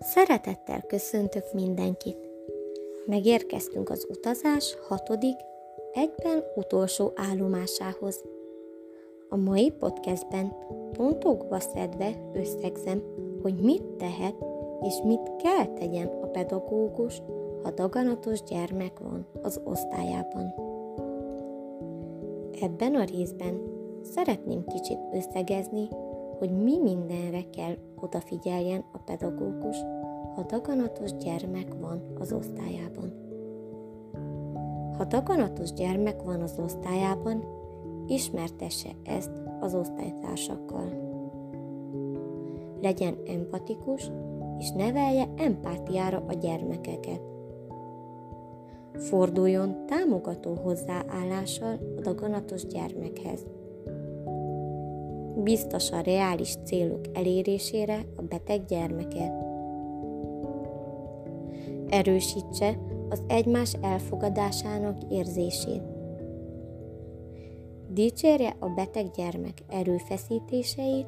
Szeretettel köszöntök mindenkit! Megérkeztünk az utazás hatodik, egyben utolsó állomásához. A mai podcastben pontokba szedve összegzem, hogy mit tehet és mit kell tegyen a pedagógus, ha daganatos gyermek van az osztályában. Ebben a részben szeretném kicsit összegezni, hogy mi mindenre kell odafigyeljen a pedagógus, ha daganatos gyermek van az osztályában. Ha daganatos gyermek van az osztályában, ismertesse ezt az osztálytársakkal. Legyen empatikus, és nevelje empátiára a gyermekeket. Forduljon támogató hozzáállással a daganatos gyermekhez. Biztos a reális célok elérésére a beteg gyermeket erősítse az egymás elfogadásának érzését. Dicsérje a beteg gyermek erőfeszítéseit,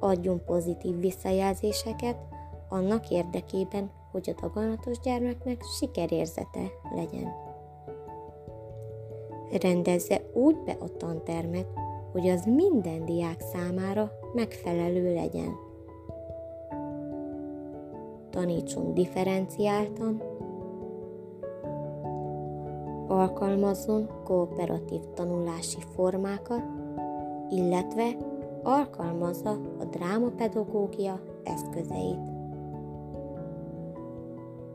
adjon pozitív visszajelzéseket annak érdekében, hogy a daganatos gyermeknek sikerérzete legyen. Rendezze úgy be a tantermet, hogy az minden diák számára megfelelő legyen tanítson differenciáltan, alkalmazzon kooperatív tanulási formákat, illetve alkalmazza a drámapedagógia eszközeit.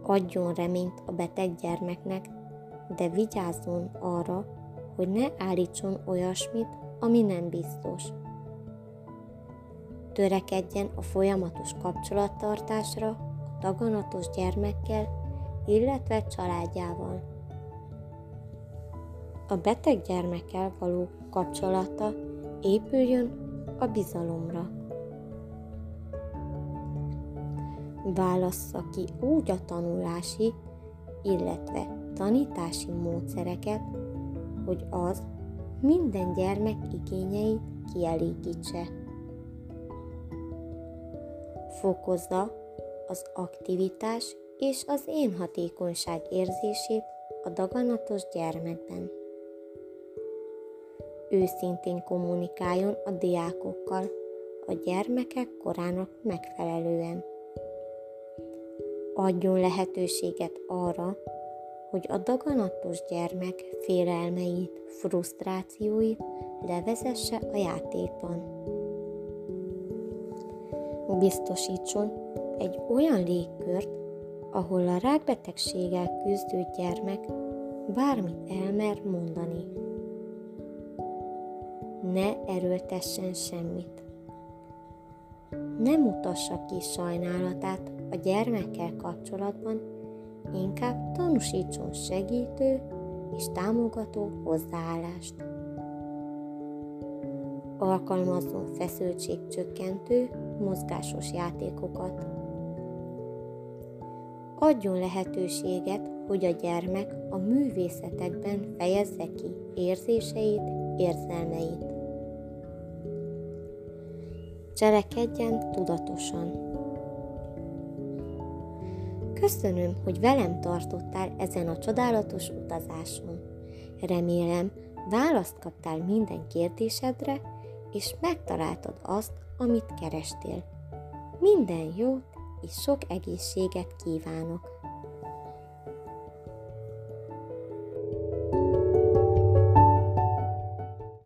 Adjon reményt a beteg gyermeknek, de vigyázzon arra, hogy ne állítson olyasmit, ami nem biztos. Törekedjen a folyamatos kapcsolattartásra daganatos gyermekkel, illetve családjával. A beteg gyermekkel való kapcsolata épüljön a bizalomra. Válassza ki úgy a tanulási, illetve tanítási módszereket, hogy az minden gyermek igényeit kielégítse. Fokozza az aktivitás és az én hatékonyság érzését a daganatos gyermekben. Őszintén kommunikáljon a diákokkal a gyermekek korának megfelelően. Adjon lehetőséget arra, hogy a daganatos gyermek félelmeit, frusztrációit levezesse a játékban. Biztosítson, egy olyan légkört, ahol a rákbetegséggel küzdő gyermek bármit elmer mondani. Ne erőltessen semmit. Ne mutassa ki sajnálatát a gyermekkel kapcsolatban, inkább tanúsítson segítő és támogató hozzáállást. Alkalmazzon feszültségcsökkentő, mozgásos játékokat adjon lehetőséget, hogy a gyermek a művészetekben fejezze ki érzéseit, érzelmeit. Cselekedjen tudatosan. Köszönöm, hogy velem tartottál ezen a csodálatos utazáson. Remélem, választ kaptál minden kérdésedre, és megtaláltad azt, amit kerestél. Minden jót és sok egészséget kívánok!